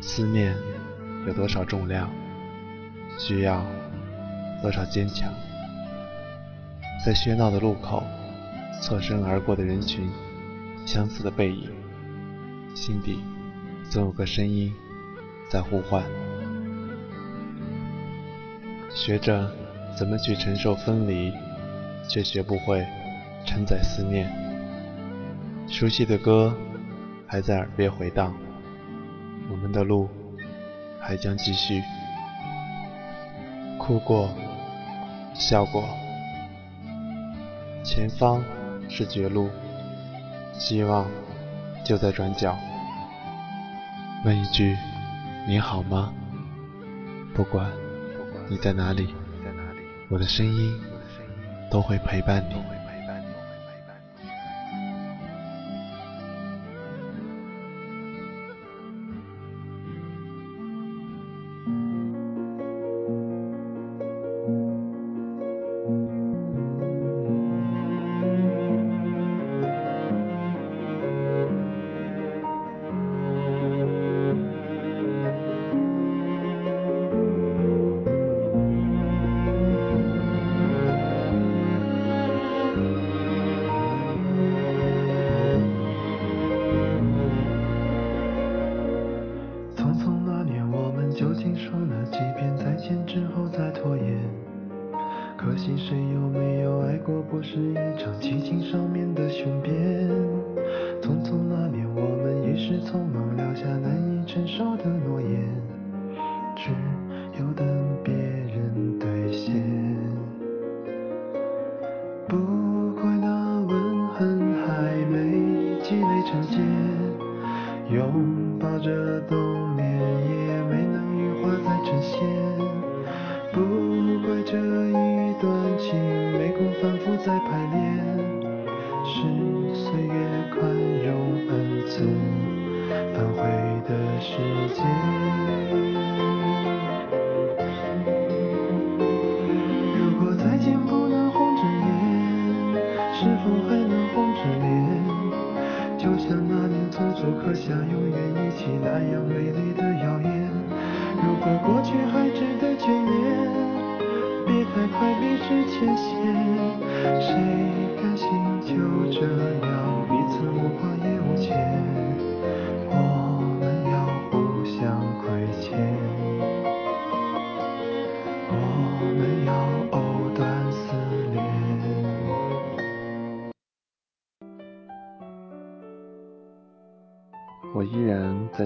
思念有多少重量，需要多少坚强？在喧闹的路口，侧身而过的人群，相似的背影，心底总有个声音在呼唤。学着怎么去承受分离，却学不会承载思念。熟悉的歌还在耳边回荡，我们的路还将继续。哭过，笑过。前方是绝路，希望就在转角。问一句，你好吗？不管你在哪里，我的声音都会陪伴你。听说了几遍再见之后再拖延，可惜谁又没有爱过，不是一场激情上面的雄辩。匆匆那年，我们一时匆忙留下难以承受的诺言，只有等别人兑现。不怪那吻痕还没积累成茧，拥抱着冬眠。画在唇线不怪这一段情没空反复再排练是岁月宽容恩赐反悔的时间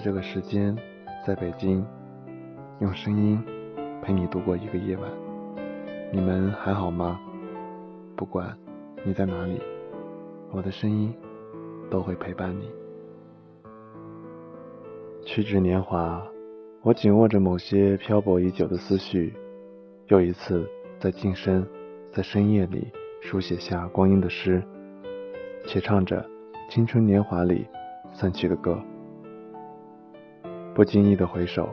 这个时间，在北京，用声音陪你度过一个夜晚。你们还好吗？不管你在哪里，我的声音都会陪伴你。屈指年华，我紧握着某些漂泊已久的思绪，又一次在静深，在深夜里书写下光阴的诗，且唱着青春年华里散去的歌。不经意的回首，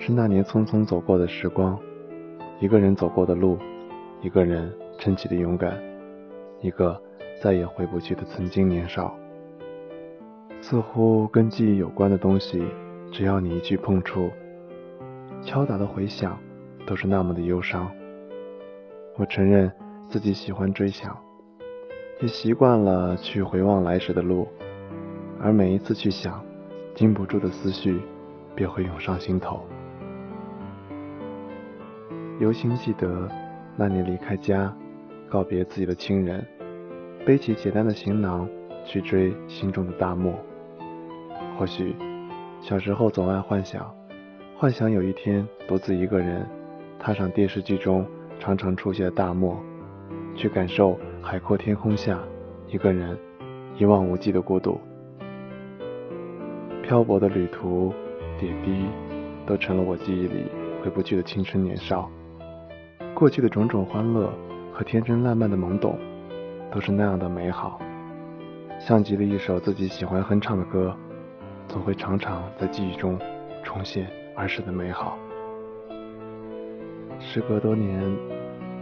是那年匆匆走过的时光，一个人走过的路，一个人撑起的勇敢，一个再也回不去的曾经年少。似乎跟记忆有关的东西，只要你一去碰触，敲打的回响都是那么的忧伤。我承认自己喜欢追想，也习惯了去回望来时的路，而每一次去想，禁不住的思绪。便会涌上心头。尤心记得那年离开家，告别自己的亲人，背起简单的行囊去追心中的大漠。或许小时候总爱幻想，幻想有一天独自一个人踏上电视剧中常常出现的大漠，去感受海阔天空下一个人一望无际的孤独。漂泊的旅途。点滴都成了我记忆里回不去的青春年少，过去的种种欢乐和天真烂漫的懵懂，都是那样的美好，像极了一首自己喜欢哼唱的歌，总会常常在记忆中重现儿时的美好。时隔多年，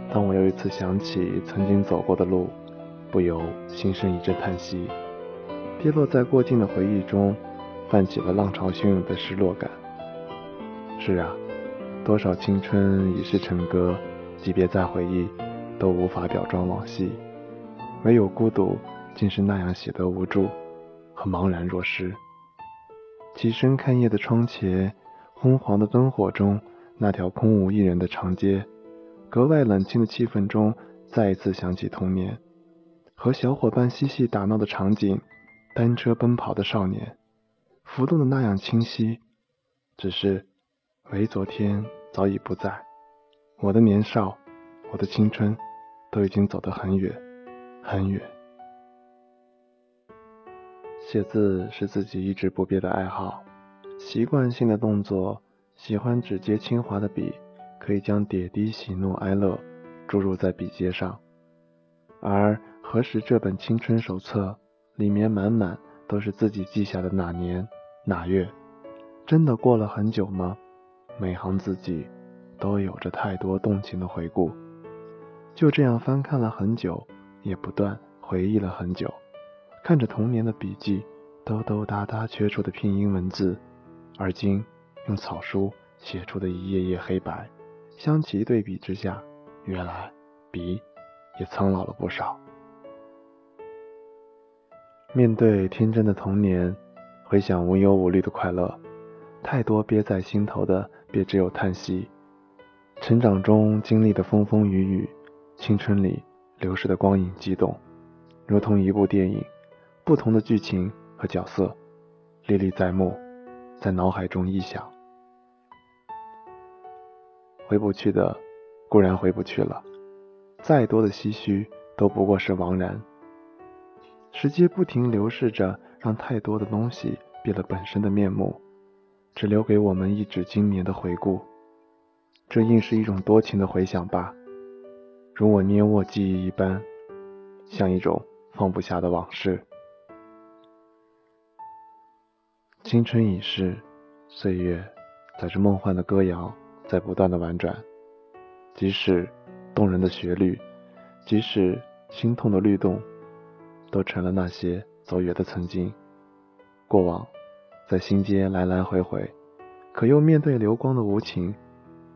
当我又一次想起曾经走过的路，不由心生一阵叹息，跌落在过境的回忆中。泛起了浪潮汹涌的失落感，是啊，多少青春已是成歌，即便再回忆，都无法表装往昔。唯有孤独，竟是那样写得无助和茫然若失。起身看夜的窗前，昏黄的灯火中，那条空无一人的长街，格外冷清的气氛中，再一次想起童年，和小伙伴嬉戏打闹的场景，单车奔跑的少年，浮动的那样清晰。只是，唯昨天早已不在，我的年少，我的青春，都已经走得很远，很远。写字是自己一直不变的爱好，习惯性的动作，喜欢指尖轻滑的笔，可以将点滴喜怒哀乐注入在笔尖上。而何时这本青春手册里面满满都是自己记下的哪年哪月？真的过了很久吗？每行字迹都有着太多动情的回顾。就这样翻看了很久，也不断回忆了很久。看着童年的笔记，兜兜搭搭缺出的拼音文字，而今用草书写出的一页页黑白，相齐对比之下，原来笔也苍老了不少。面对天真的童年，回想无忧无虑的快乐。太多憋在心头的，便只有叹息。成长中经历的风风雨雨，青春里流逝的光影激动，如同一部电影，不同的剧情和角色历历在目，在脑海中臆想。回不去的，固然回不去了，再多的唏嘘都不过是枉然。时间不停流逝着，让太多的东西变了本身的面目。只留给我们一纸经年的回顾，这应是一种多情的回想吧，如我捏握记忆一般，像一种放不下的往事。青春已逝，岁月载着梦幻的歌谣，在不断的婉转。即使动人的旋律，即使心痛的律动，都成了那些走远的曾经，过往。在心间来来回回，可又面对流光的无情，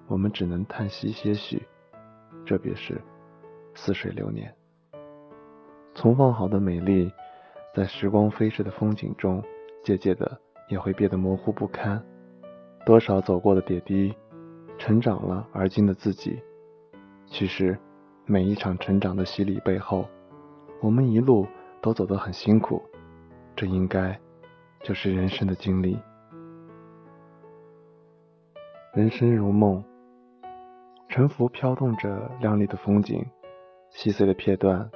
我们只能叹息些许。这便是似水流年。存放好的美丽，在时光飞逝的风景中，渐渐的也会变得模糊不堪。多少走过的点滴，成长了而今的自己。其实，每一场成长的洗礼背后，我们一路都走得很辛苦。这应该。就是人生的经历。人生如梦，沉浮飘动着亮丽的风景，细碎的片段，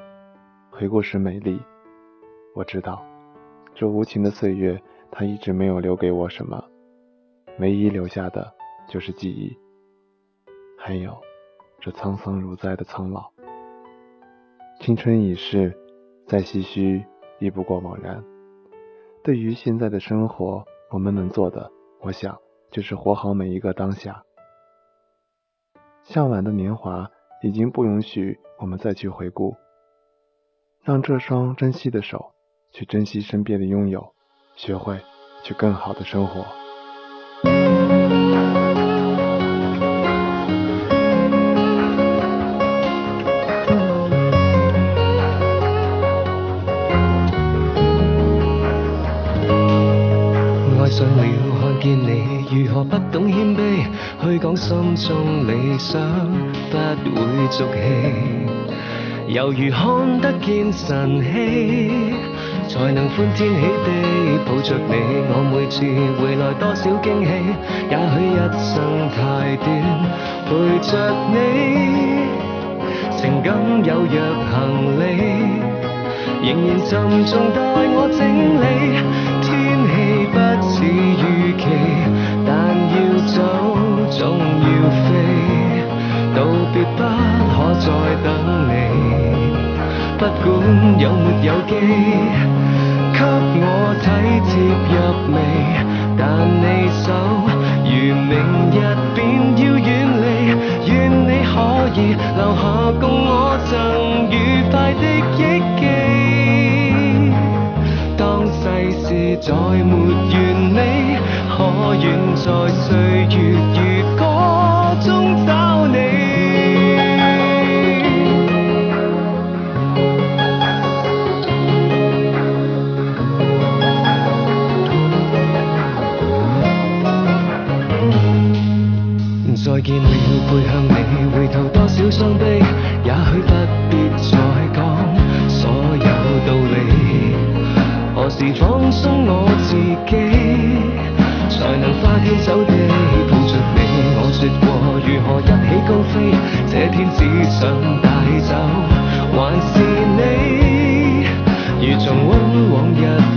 回顾时美丽。我知道，这无情的岁月，它一直没有留给我什么，唯一留下的就是记忆，还有这沧桑如灾的苍老。青春已逝，再唏嘘亦不过枉然。对于现在的生活，我们能做的，我想就是活好每一个当下。向晚的年华已经不允许我们再去回顾，让这双珍惜的手去珍惜身边的拥有，学会去更好的生活。心中理想不会俗气，犹如看得见晨曦，才能欢天喜地抱着你。我每次回来多少惊喜，也许一生太短，陪着你，情感有若行李，仍然沉重待我整理。天气不似预期，但要走。总，不可再等你。不管有没有机，给我体贴入微。但你手如明日便要远离，愿你可以留下共我曾愉快的忆记。当世事再没完美，可。愿在岁月如歌中找你。背向你回头多少伤悲也许不必再讲所有道理何时放松我自己才能花天酒地抱着你我说过如何一起高飞这天只想带走还是你如重温往日